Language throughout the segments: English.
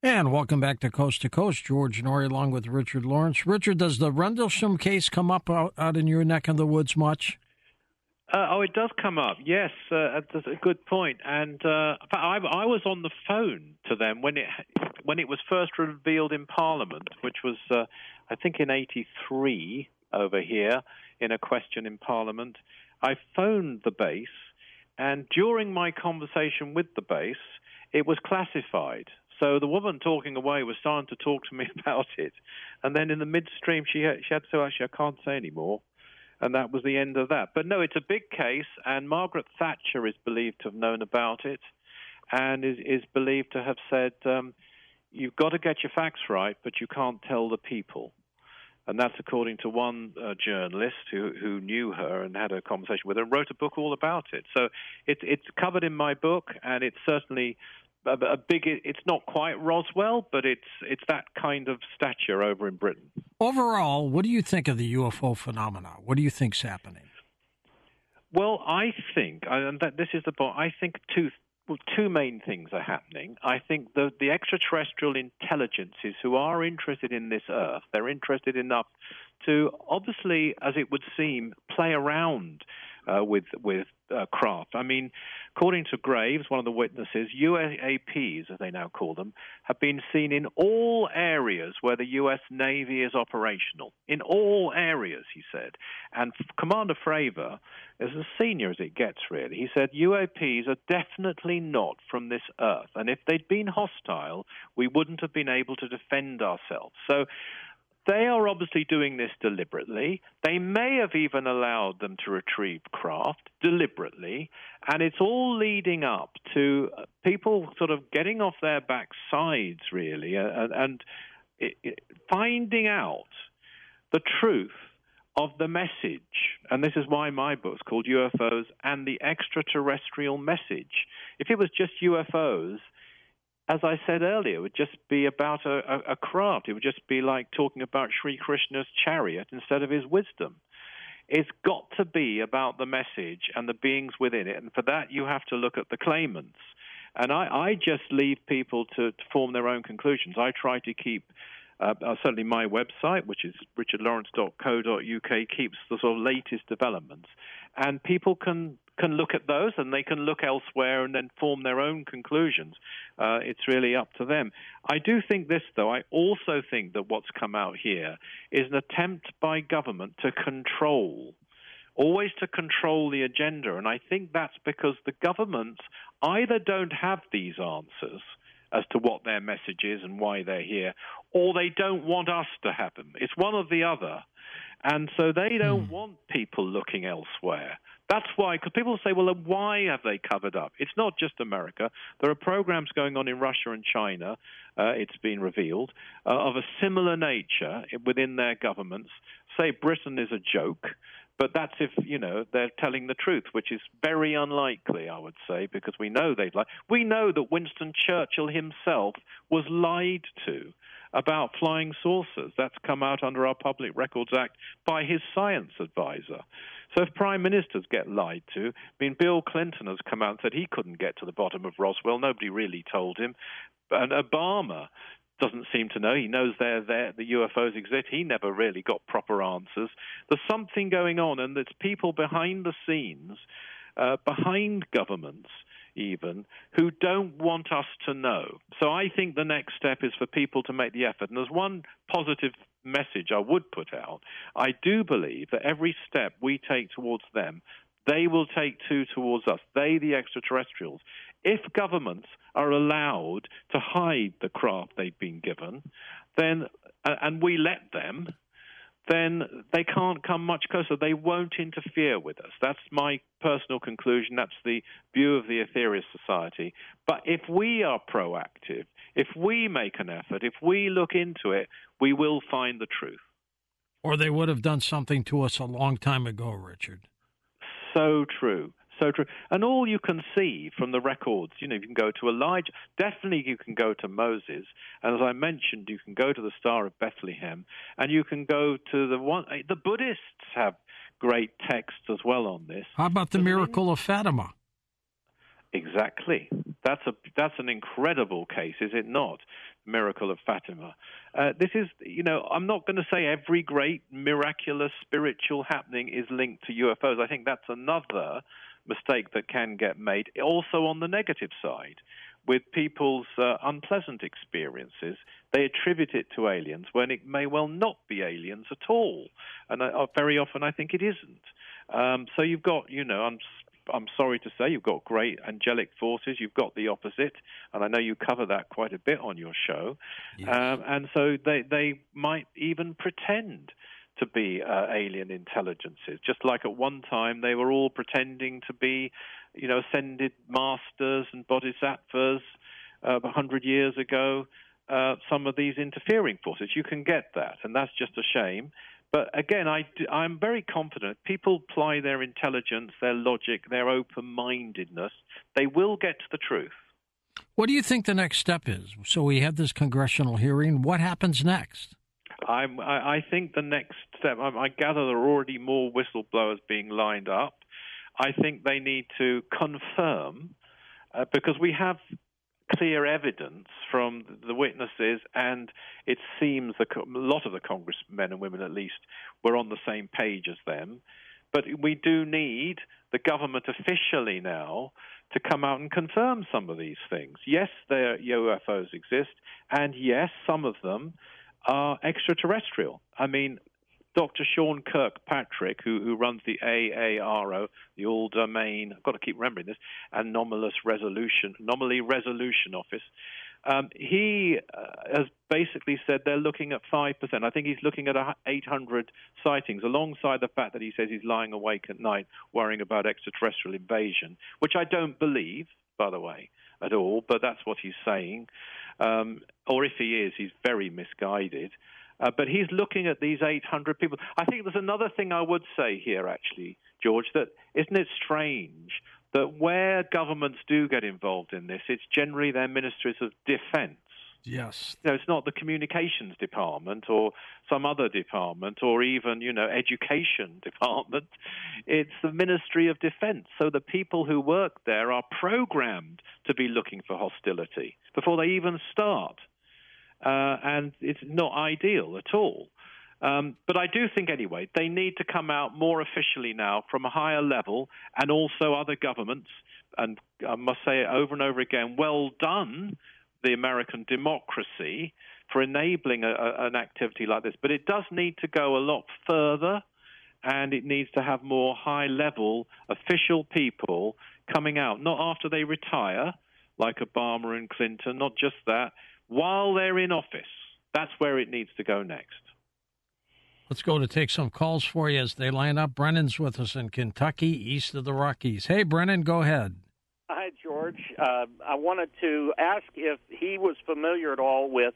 And welcome back to Coast to Coast. George Noory along with Richard Lawrence. Richard, does the Rendlesham case come up out, out in your neck of the woods much? Uh, oh, it does come up. Yes, uh, that's a good point. And uh, I, I, was on the phone to them when it when it was first revealed in Parliament, which was uh, I think in '83 over here in a question in Parliament. I phoned the base, and during my conversation with the base, it was classified. So the woman talking away was starting to talk to me about it, and then in the midstream, she had, she had to "Actually, I can't say anymore." and that was the end of that. But no, it's a big case, and Margaret Thatcher is believed to have known about it, and is, is believed to have said, um, "You've got to get your facts right, but you can't tell the people." And that's according to one uh, journalist who, who knew her and had a conversation with her and wrote a book all about it. So it, it's covered in my book, and it's certainly a, a big. It's not quite Roswell, but it's it's that kind of stature over in Britain. Overall, what do you think of the UFO phenomena? What do you think's happening? Well, I think, and that this is the point. I think two well, two main things are happening. I think the, the extraterrestrial intelligences who are interested in this Earth, they're interested enough to obviously, as it would seem, play around uh, with with uh, craft. I mean, according to Graves, one of the witnesses, UAPs, as they now call them, have been seen in all areas where the U.S. Navy is operational. In all areas, he said. And Commander Fravor is as senior as it gets, really. He said UAPs are definitely not from this Earth, and if they'd been hostile, we wouldn't have been able to defend ourselves. So they are obviously doing this deliberately. They may have even allowed them to retrieve craft deliberately, and it's all leading up to uh, people sort of getting off their backsides, really, and, and it, it, finding out the truth of the message. And this is why my book's called UFOs and the Extraterrestrial Message. If it was just UFOs, as I said earlier, it would just be about a, a, a craft. It would just be like talking about Sri Krishna's chariot instead of his wisdom. It's got to be about the message and the beings within it. And for that, you have to look at the claimants. And I, I just leave people to, to, form their own conclusions. I try to keep, uh, uh, certainly my website, which is richardlawrence.co.uk, keeps the sort of latest developments. And people can can look at those and they can look elsewhere and then form their own conclusions. Uh, it's really up to them. I do think this, though. I also think that what's come out here is an attempt by government to control. Always to control the agenda. And I think that's because the governments either don't have these answers as to what their message is and why they're here, or they don't want us to have them. It's one or the other. And so they don't mm. want people looking elsewhere. That's why, because people say, well, why have they covered up? It's not just America. There are programs going on in Russia and China, uh, it's been revealed, uh, of a similar nature within their governments. Say Britain is a joke, but that's if, you know, they're telling the truth, which is very unlikely, I would say, because we know they've lied. We know that Winston Churchill himself was lied to about flying saucers. That's come out under our Public Records Act by his science advisor. So if prime ministers get lied to, I mean, Bill Clinton has come out and said he couldn't get to the bottom of Roswell. Nobody really told him. And Obama doesn't seem to know. He knows they're there, the UFOs exist. He never really got proper answers. There's something going on, and there's people behind the scenes, uh, behind governments even, who don't want us to know. So I think the next step is for people to make the effort. And there's one positive message I would put out. I do believe that every step we take towards them, they will take two towards us. They, the extraterrestrials. If governments are allowed to hide the craft they've been given, then uh, and we let them, then they can't come much closer. They won't interfere with us. That's my personal conclusion. That's the view of the Aetherius Society. But if we are proactive, if we make an effort, if we look into it, we will find the truth. Or they would have done something to us a long time ago, Richard. So true so true. And all you can see from the records, you know, you can go to Elijah, definitely you can go to Moses. And as I mentioned, you can go to the Star of Bethlehem, and you can go to the one, the Buddhists have great texts as well on this. How about the miracle of Fatima? Exactly. That's a that's an incredible case, is it not? Miracle of Fatima. Uh, this is, you know, I'm not going to say every great miraculous spiritual happening is linked to UFOs. I think that's another mistake that can get made. Also on the negative side, with people's uh, unpleasant experiences, they attribute it to aliens when it may well not be aliens at all, and uh, very often I think it isn't. Um, so you've got, you know, I'm I'm sorry to say, you've got great angelic forces. You've got the opposite, and I know you cover that quite a bit on your show. Yes. Um, and so they they might even pretend to be uh, alien intelligences, just like at one time they were all pretending to be, you know, ascended masters and bodhisattvas uh, a hundred years ago. Uh, some of these interfering forces, you can get that, and that's just a shame. But again, I, I'm very confident. People apply their intelligence, their logic, their open mindedness, they will get to the truth. What do you think the next step is? So we have this congressional hearing. What happens next? I'm, I, I think the next step, I, I gather there are already more whistleblowers being lined up. I think they need to confirm, uh, because we have clear evidence from the witnesses, and it seems a lot of the congressmen and women, at least, were on the same page as them. But we do need the government officially now to come out and confirm some of these things. Yes, their UFOs exist, and yes, some of them are extraterrestrial. I mean, Dr. Sean Kirkpatrick, who, who runs the AARO, the All Domain, I've got to keep remembering this, Anomalous Resolution, Anomaly Resolution Office, um, he uh, has basically said they're looking at 5%. I think he's looking at 800 sightings, alongside the fact that he says he's lying awake at night worrying about extraterrestrial invasion, which I don't believe, by the way, at all, but that's what he's saying. Um, or if he is, he's very misguided. Uh, but he's looking at these 800 people. I think there's another thing I would say here, actually, George, that isn't it strange that where governments do get involved in this, it's generally their ministries of defense. Yes. You know, it's not the communications department or some other department or even, you know, education department. It's the Ministry of Defense. So the people who work there are programmed to be looking for hostility before they even start uh, and it's not ideal at all. Um, but I do think, anyway, they need to come out more officially now from a higher level, and also other governments. And I must say it over and over again well done, the American democracy, for enabling a, a, an activity like this. But it does need to go a lot further, and it needs to have more high level official people coming out, not after they retire, like Obama and Clinton, not just that, while they're in office. That's where it needs to go next. Let's go to take some calls for you as they line up. Brennan's with us in Kentucky, east of the Rockies. Hey, Brennan, go ahead. Hi, George. Uh, I wanted to ask if he was familiar at all with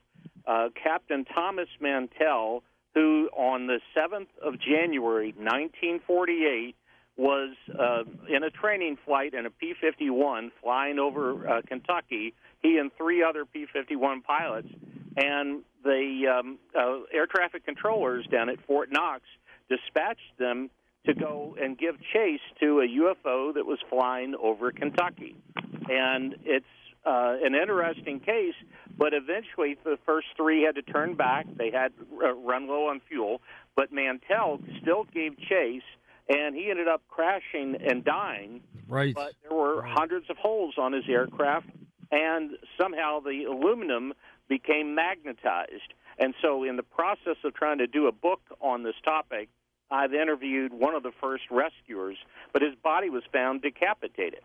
uh, Captain Thomas Mantell, who on the 7th of January, 1948, was uh, in a training flight in a P 51 flying over uh, Kentucky he and three other P 51 pilots, and the um, uh, air traffic controllers down at Fort Knox dispatched them to go and give chase to a UFO that was flying over Kentucky. And it's uh, an interesting case, but eventually the first three had to turn back. They had uh, run low on fuel, but Mantell still gave chase, and he ended up crashing and dying. Right. But there were hundreds of holes on his aircraft, and somehow the aluminum became magnetized. And so, in the process of trying to do a book on this topic, I've interviewed one of the first rescuers, but his body was found decapitated.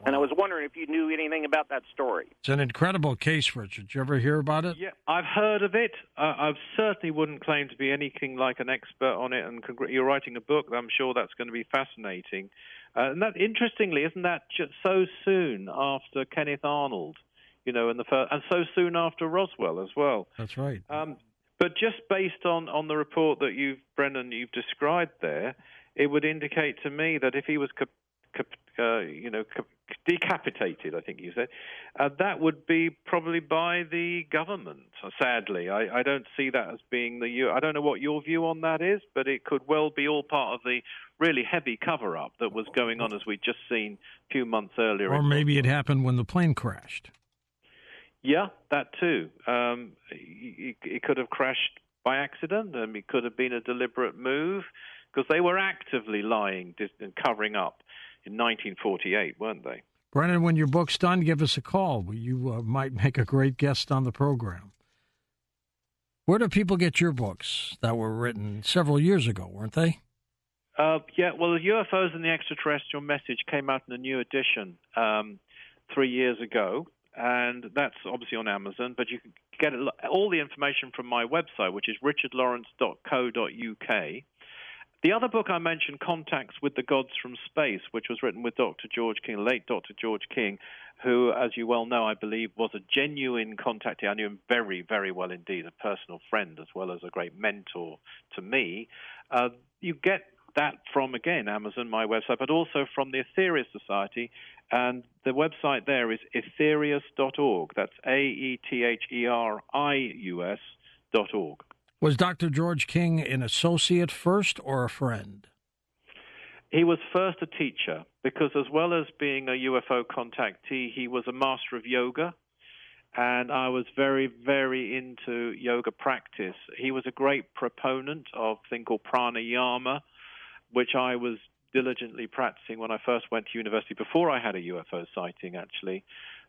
Wow. And I was wondering if you knew anything about that story. It's an incredible case, Richard. Did you ever hear about it? Yeah, I've heard of it. Uh, I certainly wouldn't claim to be anything like an expert on it. And congr- you're writing a book. I'm sure that's going to be fascinating. Uh, and that, interestingly, isn't that just so soon after Kenneth Arnold, you know, in the first, and so soon after Roswell as well. That's right. Um, but just based on, on the report that you've, Brennan, you've described there, it would indicate to me that if he was, cap, cap, uh, you know, cap, decapitated, I think you said, uh, that would be probably by the government. Sadly, I, I don't see that as being the. I don't know what your view on that is, but it could well be all part of the really heavy cover up that was going on as we'd just seen a few months earlier. Or maybe it happened when the plane crashed. Yeah, that too. Um, it, it, could have crashed by accident. Um, it could have been a deliberate move because they were actively lying and covering up in 1948, weren't they? Brennan, when your book's done, give us a call. You uh, might make a great guest on the program. Where do people get your books that were written several years ago, weren't they? Uh, yeah, well, the UFOs and the Extraterrestrial Message came out in a new edition um, three years ago, and that's obviously on Amazon. But you can get all the information from my website, which is richardlawrence.co.uk. The other book I mentioned, Contacts with the Gods from Space, which was written with Dr. George King, late Dr. George King, who, as you well know, I believe was a genuine contactee. I knew him very, very well indeed, a personal friend as well as a great mentor to me. Uh, you get that from, again, Amazon, my website, but also from the Aetherius Society. And the website there is aetherius.org. That's A E T H E R I U S dot org. Was Dr. George King an associate first or a friend? He was first a teacher because, as well as being a UFO contactee, he was a master of yoga. And I was very, very into yoga practice. He was a great proponent of a thing called pranayama, which I was diligently practicing when I first went to university before I had a UFO sighting, actually.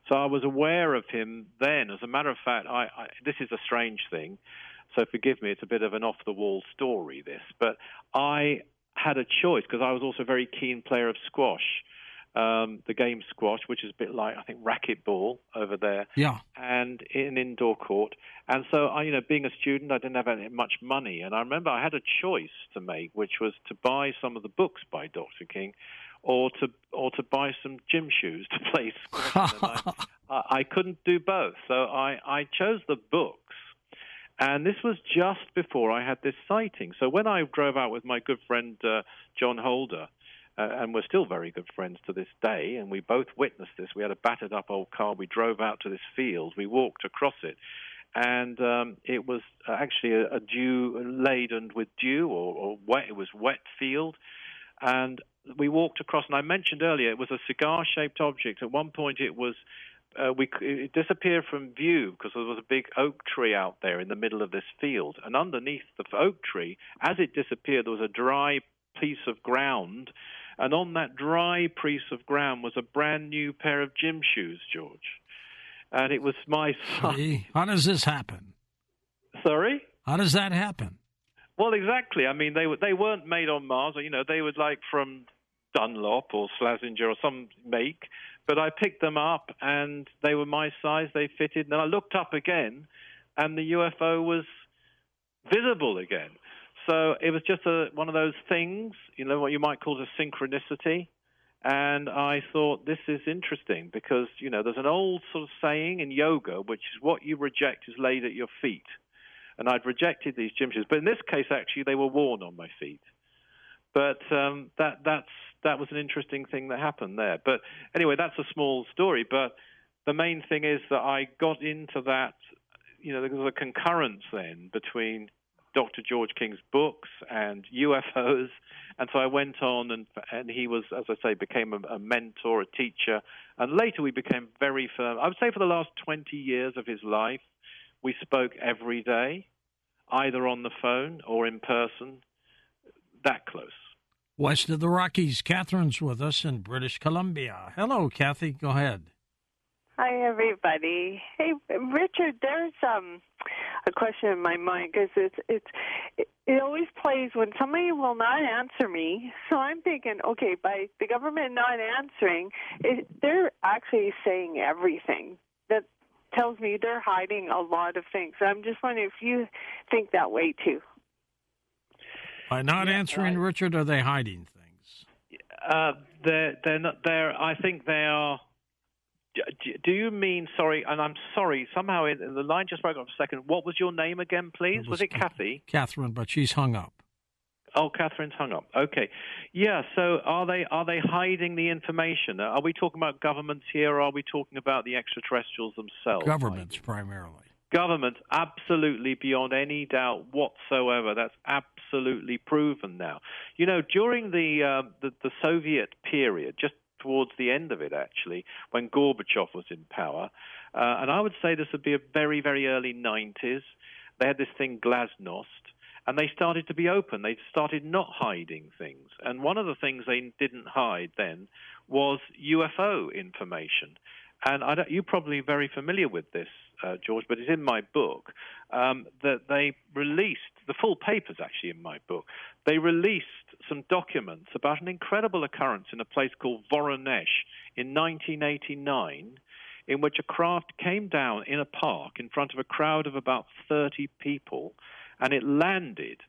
So I was aware of him then. As a matter of fact, I, I, this is a strange thing. So forgive me, it's a bit of an off the wall story, this. But I had a choice because I was also a very keen player of squash. Um, the game squash, which is a bit like I think racquetball over there, yeah, and in an indoor court. And so, I, you know, being a student, I didn't have any, much money, and I remember I had a choice to make, which was to buy some of the books by Dr. King, or to or to buy some gym shoes to play squash. I, I, I couldn't do both, so I I chose the books and this was just before I had this sighting. So when I drove out with my good friend uh, John Holder, uh, and we're still very good friends to this day, and we both witnessed this. We had a battered up old car. We drove out to this field. We walked across it, and um, it was actually a, a dew laden with dew or, or wet. It was wet field, and we walked across. And I mentioned earlier it was a cigar-shaped object. At one point, it was uh, we it disappeared from view because there was a big oak tree out there in the middle of this field, and underneath the oak tree, as it disappeared, there was a dry piece of ground, and on that dry piece of ground was a brand new pair of gym shoes, George, and it was my son. How does this happen? Sorry. How does that happen? Well, exactly. I mean, they they weren't made on Mars. You know, they were like from Dunlop or Slazenger or some make, but I picked them up and they were my size. They fitted. And then I looked up again, and the UFO was visible again. So it was just a, one of those things, you know, what you might call a synchronicity. And I thought this is interesting because you know there's an old sort of saying in yoga, which is what you reject is laid at your feet. And I'd rejected these gym shoes, but in this case, actually, they were worn on my feet. But um, that that's that was an interesting thing that happened there. But anyway, that's a small story. But the main thing is that I got into that. You know, there was a concurrence then between Dr. George King's books and UFOs, and so I went on, and and he was, as I say, became a, a mentor, a teacher, and later we became very firm. I would say for the last 20 years of his life, we spoke every day, either on the phone or in person, that close. West of the Rockies, Catherine's with us in British Columbia. Hello, Kathy. Go ahead. Hi, everybody. Hey, Richard. There's um a question in my mind because it's it's it, it always plays when somebody will not answer me. So I'm thinking, okay, by the government not answering, it, they're actually saying everything that tells me they're hiding a lot of things. I'm just wondering if you think that way too. By not yeah, answering, Richard, are they hiding things? Uh, they're they're not. They're. I think they are. Do you mean sorry? And I'm sorry. Somehow the line just broke up a second. What was your name again, please? It was, was it Kathy? Catherine, but she's hung up. Oh, Catherine's hung up. Okay, yeah. So are they are they hiding the information? Are we talking about governments here, or are we talking about the extraterrestrials themselves? Governments primarily Governments, absolutely beyond any doubt whatsoever. That's absolutely proven now. You know, during the uh, the, the Soviet period, just towards the end of it, actually, when Gorbachev was in power, uh, and I would say this would be a very, very early 90s. They had this thing Glasnost, and they started to be open. They started not hiding things. And one of the things they didn't hide then was UFO information. And you're probably very familiar with this, uh, George, but it's in my book um, that they released the full papers actually in my book. They released some documents about an incredible occurrence in a place called Voronezh in 1989 in which a craft came down in a park in front of a crowd of about 30 people and it landed.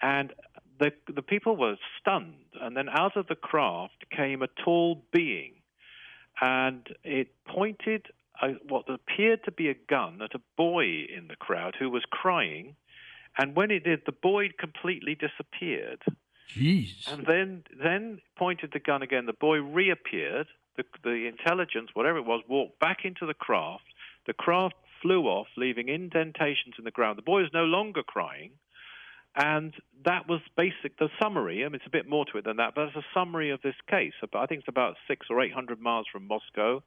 And the the people were stunned. And then out of the craft came a tall being. And it pointed a, what appeared to be a gun at a boy in the crowd who was crying. And when it did the boy completely disappeared Jeez. and then then pointed the gun again the boy reappeared the, the intelligence, whatever it was, walked back into the craft. The craft flew off, leaving indentations in the ground. The boy is no longer crying. And that was basic, the summary. I mean, it's a bit more to it than that, but it's a summary of this case. I think it's about six or eight hundred miles from Moscow.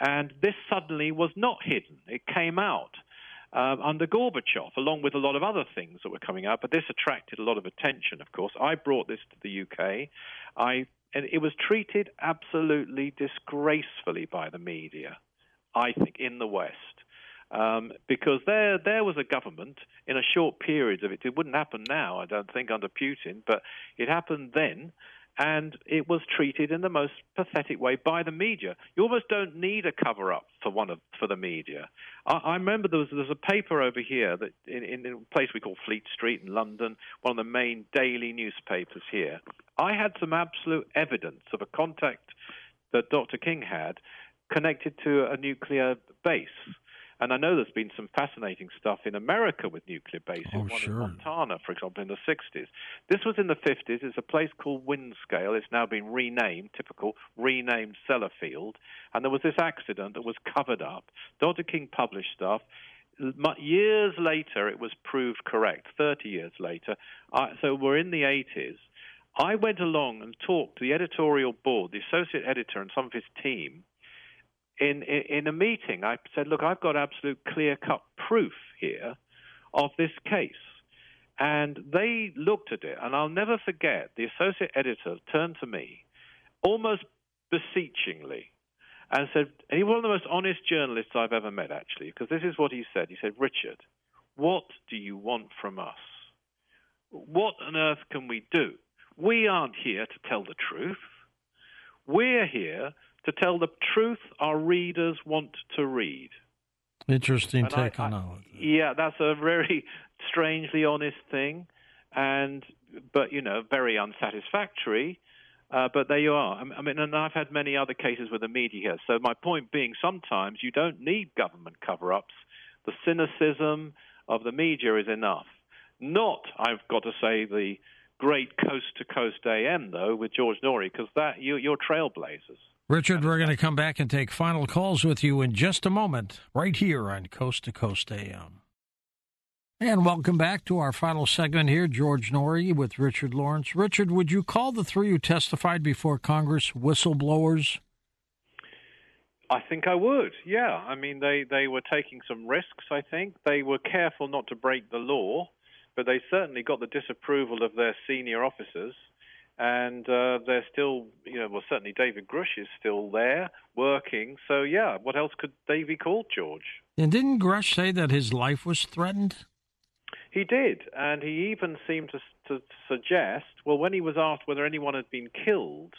And this suddenly was not hidden. It came out um, under Gorbachev, along with a lot of other things that were coming out. But this attracted a lot of attention, of course. I brought this to the UK. I and it was treated absolutely disgracefully by the media, I think, in the West. Um, because there, there was a government in a short period of it. It wouldn't happen now, I don't think, under Putin, but it happened then and it was treated in the most pathetic way by the media. You almost don't need a cover up for one of for the media. I, I remember there was there's a paper over here that in, in a place we call Fleet Street in London, one of the main daily newspapers here. I had some absolute evidence of a contact that Dr. King had connected to a nuclear base. And I know there's been some fascinating stuff in America with nuclear bases, oh, one sure. in Montana, for example, in the 60s. This was in the 50s. It's a place called Windscale. It's now been renamed, typical, renamed Sellafield. And there was this accident that was covered up. Dr. King published stuff. Years later, it was proved correct, 30 years later. Uh, so we're in the 80s. I went along and talked to the editorial board, the associate editor, and some of his team in, in, in a meeting, I said, look, I've got absolute clear cut proof here of this case. And they looked at it, and I'll never forget the associate editor turned to me almost beseechingly and said, and he was one of the most honest journalists I've ever met, actually, because this is what he said. He said, Richard, what do you want from us? What on earth can we do? We aren't here to tell the truth. We're here to tell the truth our readers want to read. Interesting and take I, on all Yeah, that's a very strangely honest thing, and but you know, very unsatisfactory. Uh, but there you are. I mean, and I've had many other cases with the media here. So my point being, sometimes you don't need government cover-ups. The cynicism of the media is enough. Not, I've got to say, the great coast to coast AM though with George Noory, because that you, you're trailblazers. Richard, we're going to come back and take final calls with you in just a moment, right here on Coast to Coast AM. And welcome back to our final segment here, George Noory with Richard Lawrence. Richard, would you call the three who testified before Congress whistleblowers? I think I would. Yeah, I mean they they were taking some risks. I think they were careful not to break the law, but they certainly got the disapproval of their senior officers and uh, they're still, you know, well, certainly David Grusch is still there working. So, yeah, what else could they be called, George? And didn't Grusch say that his life was threatened? He did, and he even seemed to, to suggest, well, when he was asked whether anyone had been killed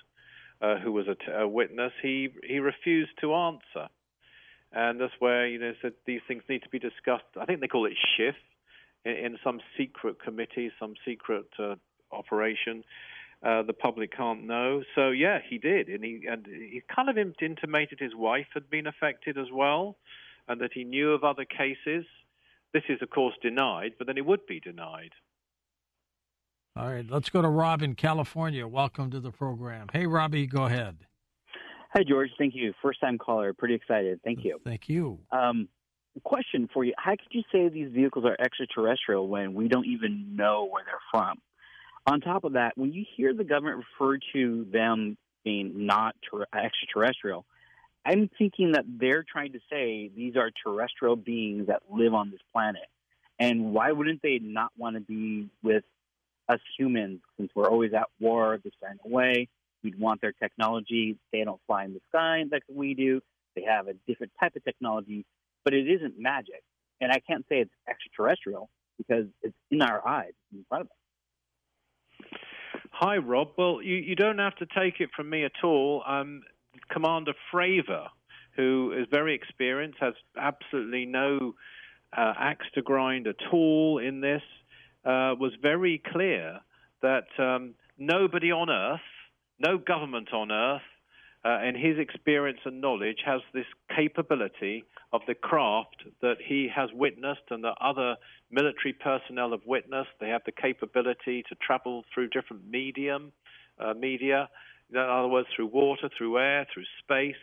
uh, who was a, t- a witness, he he refused to answer, and that's where you know said these things need to be discussed. I think they call it shift in, in some secret committee, some secret uh, operation uh, the public can't know. So yeah, he did, and he and he kind of intimated his wife had been affected as well, and that he knew of other cases. This is of course denied, but then it would be denied. All right, let's go to Rob in California. Welcome to the program. Hey, Robbie, go ahead. Hi, George. Thank you. First time caller. Pretty excited. Thank you. Thank you. Um, question for you: How could you say these vehicles are extraterrestrial when we don't even know where they're from? On top of that, when you hear the government refer to them being not ter- extraterrestrial, I'm thinking that they're trying to say these are terrestrial beings that live on this planet. And why wouldn't they not want to be with us humans since we're always at war, they're staying away? We'd want their technology. They don't fly in the sky like we do. They have a different type of technology, but it isn't magic. And I can't say it's extraterrestrial because it's in our eyes, in front of us. Hi, Rob. Well, you, you don't have to take it from me at all. Um, Commander Fravor, who is very experienced, has absolutely no uh, axe to grind at all in this, uh, was very clear that um, nobody on Earth, no government on Earth, uh, in his experience and knowledge, has this capability of the craft that he has witnessed and that other military personnel have witnessed. They have the capability to travel through different medium, uh, media, in other words, through water, through air, through space.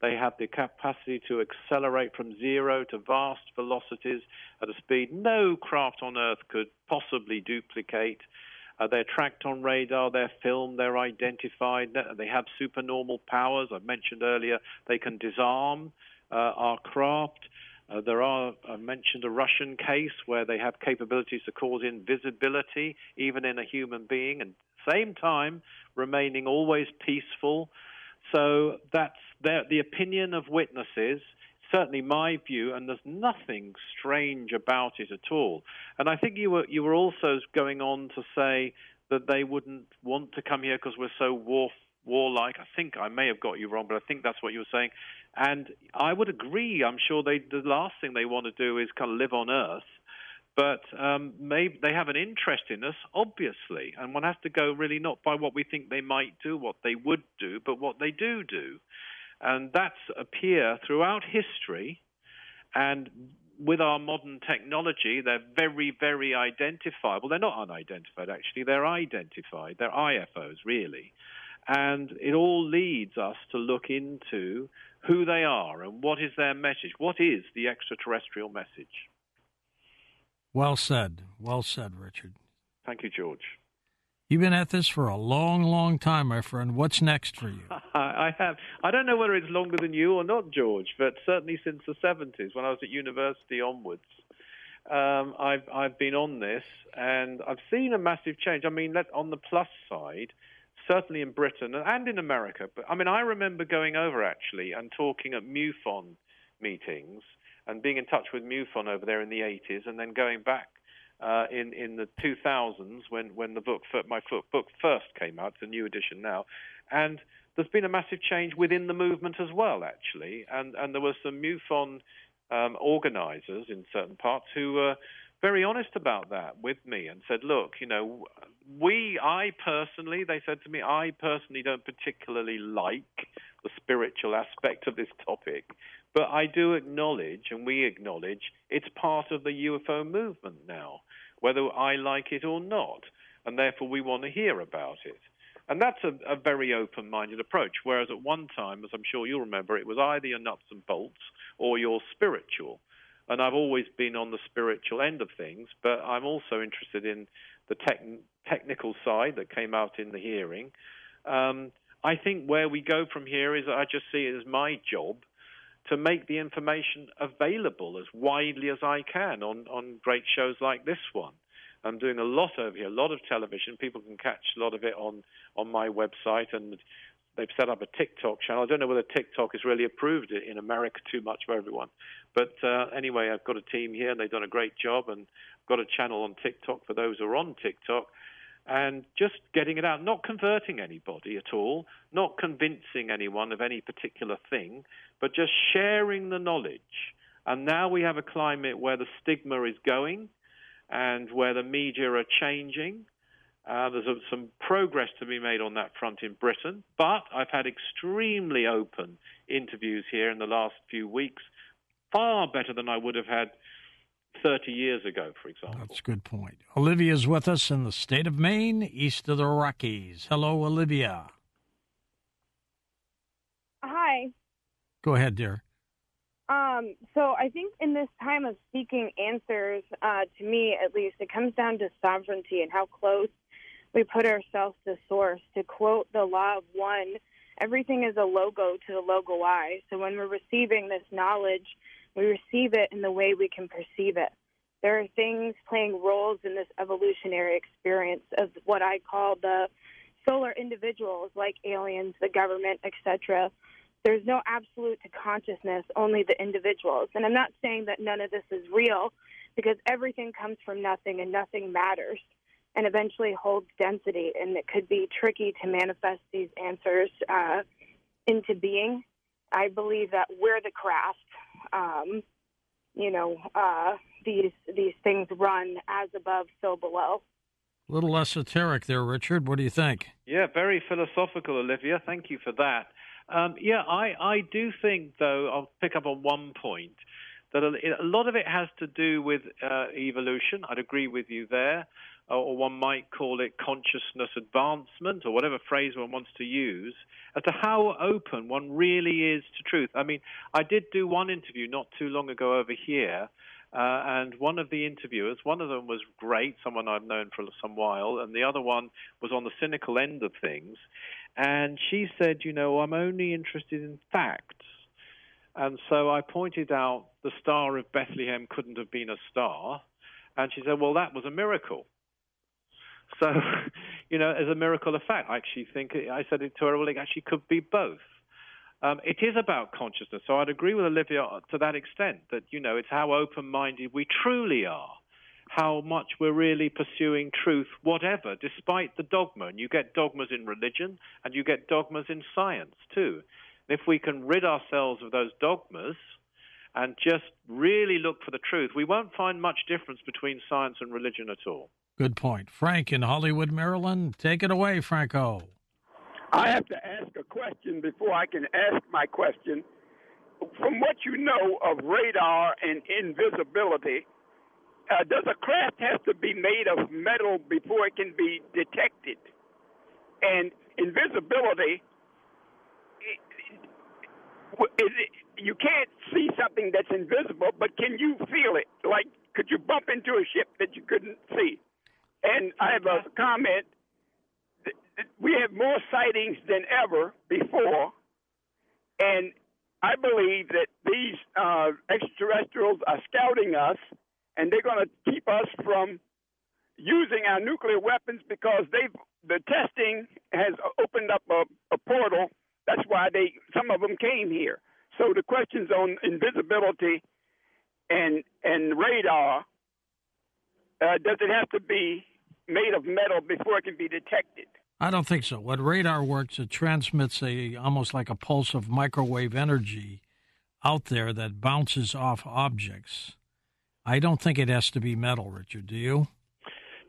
They have the capacity to accelerate from zero to vast velocities at a speed no craft on Earth could possibly duplicate. Uh, they're tracked on radar, they're filmed, they're identified, they have supernormal powers. I mentioned earlier they can disarm uh, our craft. Uh, there are, I mentioned a Russian case where they have capabilities to cause invisibility, even in a human being, and same time remaining always peaceful. So that's the opinion of witnesses certainly my view, and there's nothing strange about it at all. And I think you were you were also going on to say that they wouldn't want to come here because we're so war warlike. I think I may have got you wrong, but I think that's what you were saying. And I would agree. I'm sure they the last thing they want to do is kind of live on Earth. But um, maybe they have an interest in us, obviously, and one has to go really not by what we think they might do, what they would do, but what they do do. And that's appear throughout history. And with our modern technology, they're very, very identifiable. They're not unidentified, actually. They're identified. They're IFOs, really. And it all leads us to look into who they are and what is their message. What is the extraterrestrial message? Well said. Well said, Richard. Thank you, George. You've been at this for a long, long time, my friend. What's next for you? I have. I don't know whether it's longer than you or not, George, but certainly since the 70s, when I was at university onwards, um, I've I've been on this, and I've seen a massive change. I mean, let, on the plus side, certainly in Britain and in America. But I mean, I remember going over actually and talking at MUFON meetings and being in touch with MUFON over there in the 80s, and then going back uh, in in the 2000s when when the book my book first came out. It's a new edition now, and there's been a massive change within the movement as well, actually. And and there were some MUFON um, organizers in certain parts who were very honest about that with me and said, look, you know, we, I personally, they said to me, I personally don't particularly like the spiritual aspect of this topic, but I do acknowledge, and we acknowledge, it's part of the UFO movement now whether I like it or not, and therefore we want to hear about it. And that's a, a very open minded approach. Whereas at one time, as I'm sure you'll remember, it was either your nuts and bolts or you're spiritual. And I've always been on the spiritual end of things, but I'm also interested in the tech, technical side that came out in the hearing. Um, I think where we go from here is I just see it as my job to make the information available as widely as I can on, on great shows like this one. I'm doing a lot over here, a lot of television. People can catch a lot of it on, on my website, and they've set up a TikTok channel. I don't know whether TikTok is really approved in America too much for everyone. But uh, anyway, I've got a team here, and they've done a great job, and I've got a channel on TikTok for those who are on TikTok and just getting it out, not converting anybody at all, not convincing anyone of any particular thing, but just sharing the knowledge. And now we have a climate where the stigma is going and where the media are changing. Uh, there's a, some progress to be made on that front in Britain, but I've had extremely open interviews here in the last few weeks, far better than I would have had 30 years ago, for example. That's a good point. Olivia's with us in the state of Maine, east of the Rockies. Hello, Olivia. Hi. Go ahead, dear. Um, so I think in this time of seeking answers, uh, to me at least, it comes down to sovereignty and how close we put ourselves to source. To quote the law of one, everything is a logo to the logo I. So when we're receiving this knowledge, we receive it in the way we can perceive it. There are things playing roles in this evolutionary experience of what I call the solar individuals, like aliens, the government, etc. There's no absolute to consciousness, only the individuals. And I'm not saying that none of this is real, because everything comes from nothing and nothing matters and eventually holds density. And it could be tricky to manifest these answers uh, into being. I believe that we're the craft. Um, you know, uh, these these things run as above, so below. A little esoteric there, Richard. What do you think? Yeah, very philosophical, Olivia. Thank you for that. Um, yeah, I, I do think, though, I'll pick up on one point that a, a lot of it has to do with uh, evolution. I'd agree with you there. Or one might call it consciousness advancement, or whatever phrase one wants to use, as to how open one really is to truth. I mean, I did do one interview not too long ago over here uh, and one of the interviewers, one of them was great, someone I've known for some while, and the other one was on the cynical end of things. And she said, you know, I'm only interested in facts. And so I pointed out the Star of Bethlehem couldn't have been a star. And she said, well, that was a miracle. So, you know, as a miracle of fact, I actually think, I said it to her, well, it actually could be both. Um, it is about consciousness. So I'd agree with Olivia to that extent that, you know, it's how open minded we truly are, how much we're really pursuing truth, whatever, despite the dogma. And you get dogmas in religion and you get dogmas in science too. And if we can rid ourselves of those dogmas and just really look for the truth, we won't find much difference between science and religion at all. Good point. Frank in Hollywood, Maryland. Take it away, Franco. I have to ask a question before I can ask my question. From what you know of radar and invisibility, uh, does a craft have to be made of metal before it can be detected? And invisibility, is it, you can't see something that's invisible, but can you feel it? Like, could you bump into a ship that you couldn't see? And I have a comment we have more sightings than ever before, and I believe that these uh, extraterrestrials are scouting us, and they're going to keep us from using our nuclear weapons because they've the testing has opened up a, a portal. That's why they some of them came here. So the questions on invisibility and and radar uh, does it have to be made of metal before it can be detected? I don't think so. What radar works, it transmits a almost like a pulse of microwave energy out there that bounces off objects. I don't think it has to be metal, Richard. Do you?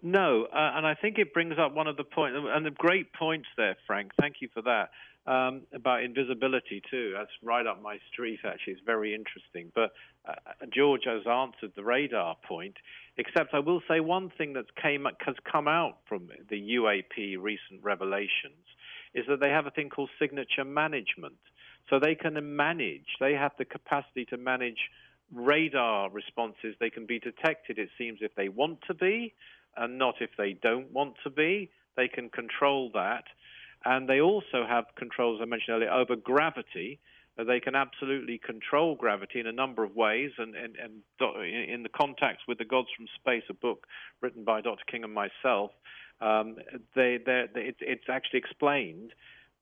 No, uh, and I think it brings up one of the points, and the great points there, Frank. Thank you for that um, about invisibility too. That's right up my street. Actually, it's very interesting. But uh, George has answered the radar point. Except I will say one thing that came has come out from the UAP recent revelations is that they have a thing called signature management. So they can manage. They have the capacity to manage radar responses. They can be detected. It seems if they want to be, and not if they don't want to be. They can control that. And they also have controls, I mentioned earlier, over gravity. They can absolutely control gravity in a number of ways. And, and, and in the Contacts with the Gods from Space, a book written by Dr. King and myself, um, they, they, it's, it's actually explained,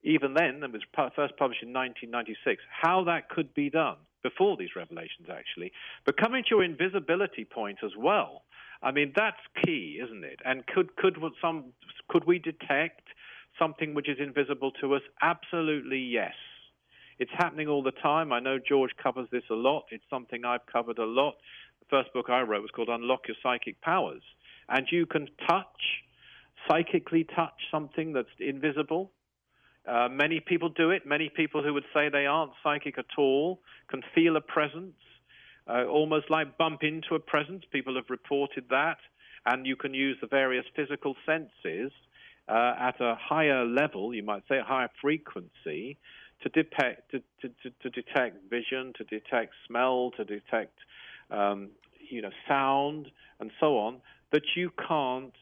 even then, it was first published in 1996, how that could be done before these revelations, actually. But coming to your invisibility point as well, I mean that's key, isn't it? And could could some could we detect something which is invisible to us? Absolutely yes. It's happening all the time. I know George covers this a lot. It's something I've covered a lot. The first book I wrote was called Unlock Your Psychic Powers. And you can touch, psychically touch something that's invisible. Uh, many people do it. Many people who would say they aren't psychic at all can feel a presence, uh, almost like bump into a presence. People have reported that. And you can use the various physical senses uh, at a higher level, you might say, a higher frequency, to detect to, to, to, to detect vision, to detect smell, to detect um, you know sound, and so on that you can't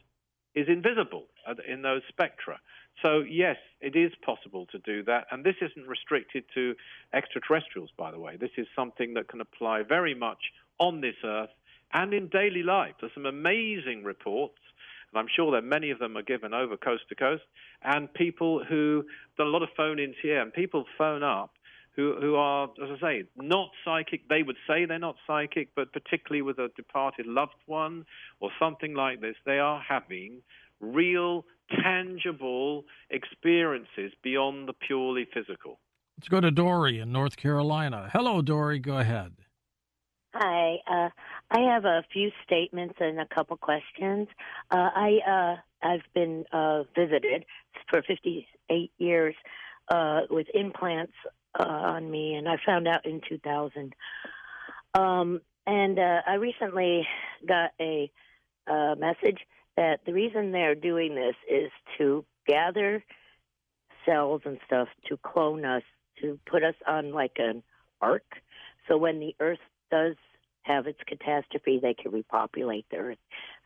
is invisible in those spectra. So yes, it is possible to do that, and this isn't restricted to extraterrestrials, by the way. This is something that can apply very much on this Earth and in daily life. There's some amazing reports and I'm sure that many of them are given over coast to coast, and people who done a lot of phone-ins here, and people phone up who who are, as I say, not psychic. They would say they're not psychic, but particularly with a departed loved one or something like this, they are having real, tangible experiences beyond the purely physical. Let's go to Dory in North Carolina. Hello, Dory. Go ahead. Hi. Uh, I have a few statements and a couple questions. Uh, I uh, I've been uh, visited for 58 years uh, with implants uh, on me, and I found out in 2000. Um, and uh, I recently got a uh, message that the reason they're doing this is to gather cells and stuff to clone us, to put us on like an ark. So when the Earth does have its catastrophe, they can repopulate the earth.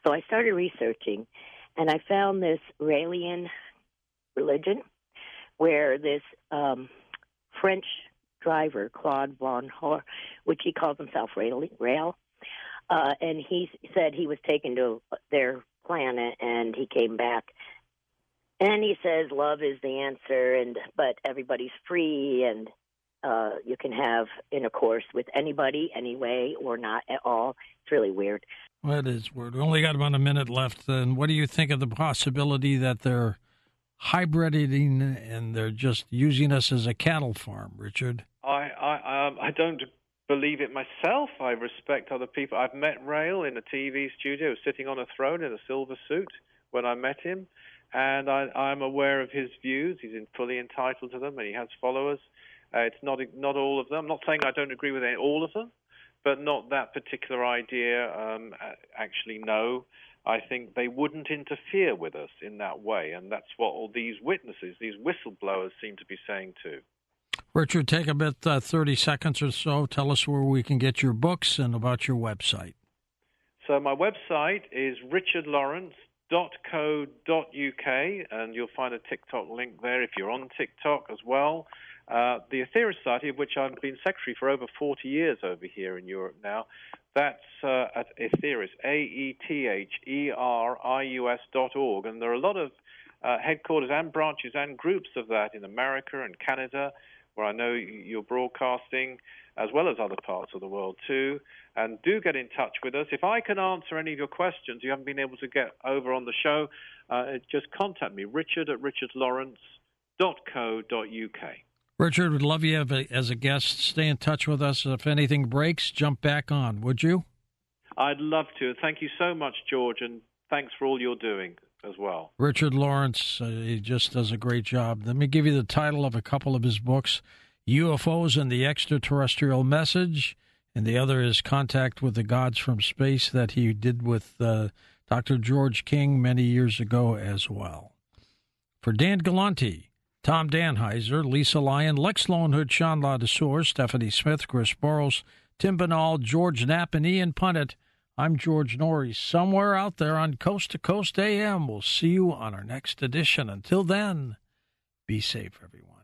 So I started researching, and I found this Raelian religion where this um, French driver, Claude Vorilhon, which he calls himself Rael, Rael uh, and he said he was taken to their planet and he came back. And he says love is the answer, and but everybody's free, and uh, you can have intercourse with anybody, anyway, or not at all. It's really weird. Well, it is weird. We only got about a minute left. And what do you think of the possibility that they're hybriding and they're just using us as a cattle farm, Richard? I I, um, I don't believe it myself. I respect other people. I've met Rael in a TV studio, sitting on a throne in a silver suit when I met him, and I, I'm aware of his views. He's fully entitled to them, and he has followers. Uh, it's not not all of them. I'm not saying I don't agree with all of them, but not that particular idea. Um, actually, no. I think they wouldn't interfere with us in that way, and that's what all these witnesses, these whistleblowers, seem to be saying too. Richard, take a bit, uh, 30 seconds or so. Tell us where we can get your books and about your website. So, my website is richardlawrence.co.uk, and you'll find a TikTok link there if you're on TikTok as well. Uh, the Aetherius Society, of which I've been secretary for over 40 years over here in Europe now, that's uh, at Aetherius, A-E-T-H-E-R-I-U-S dot org, and there are a lot of uh, headquarters and branches and groups of that in America and Canada, where I know you're broadcasting, as well as other parts of the world too. And do get in touch with us. If I can answer any of your questions you haven't been able to get over on the show, uh, just contact me, richard at richardlawrence.co.uk. Richard, would love you as a guest. Stay in touch with us. If anything breaks, jump back on, would you? I'd love to. Thank you so much, George, and thanks for all you're doing as well. Richard Lawrence, uh, he just does a great job. Let me give you the title of a couple of his books UFOs and the Extraterrestrial Message, and the other is Contact with the Gods from Space that he did with uh, Dr. George King many years ago as well. For Dan Galante, Tom Danheiser, Lisa Lyon, Lex Lonehood, Sean LaDesseur, Stephanie Smith, Chris Burrows, Tim Binnall, George Knapp, and Ian Punnett. I'm George Noory, somewhere out there on Coast to Coast AM. We'll see you on our next edition. Until then, be safe, everyone.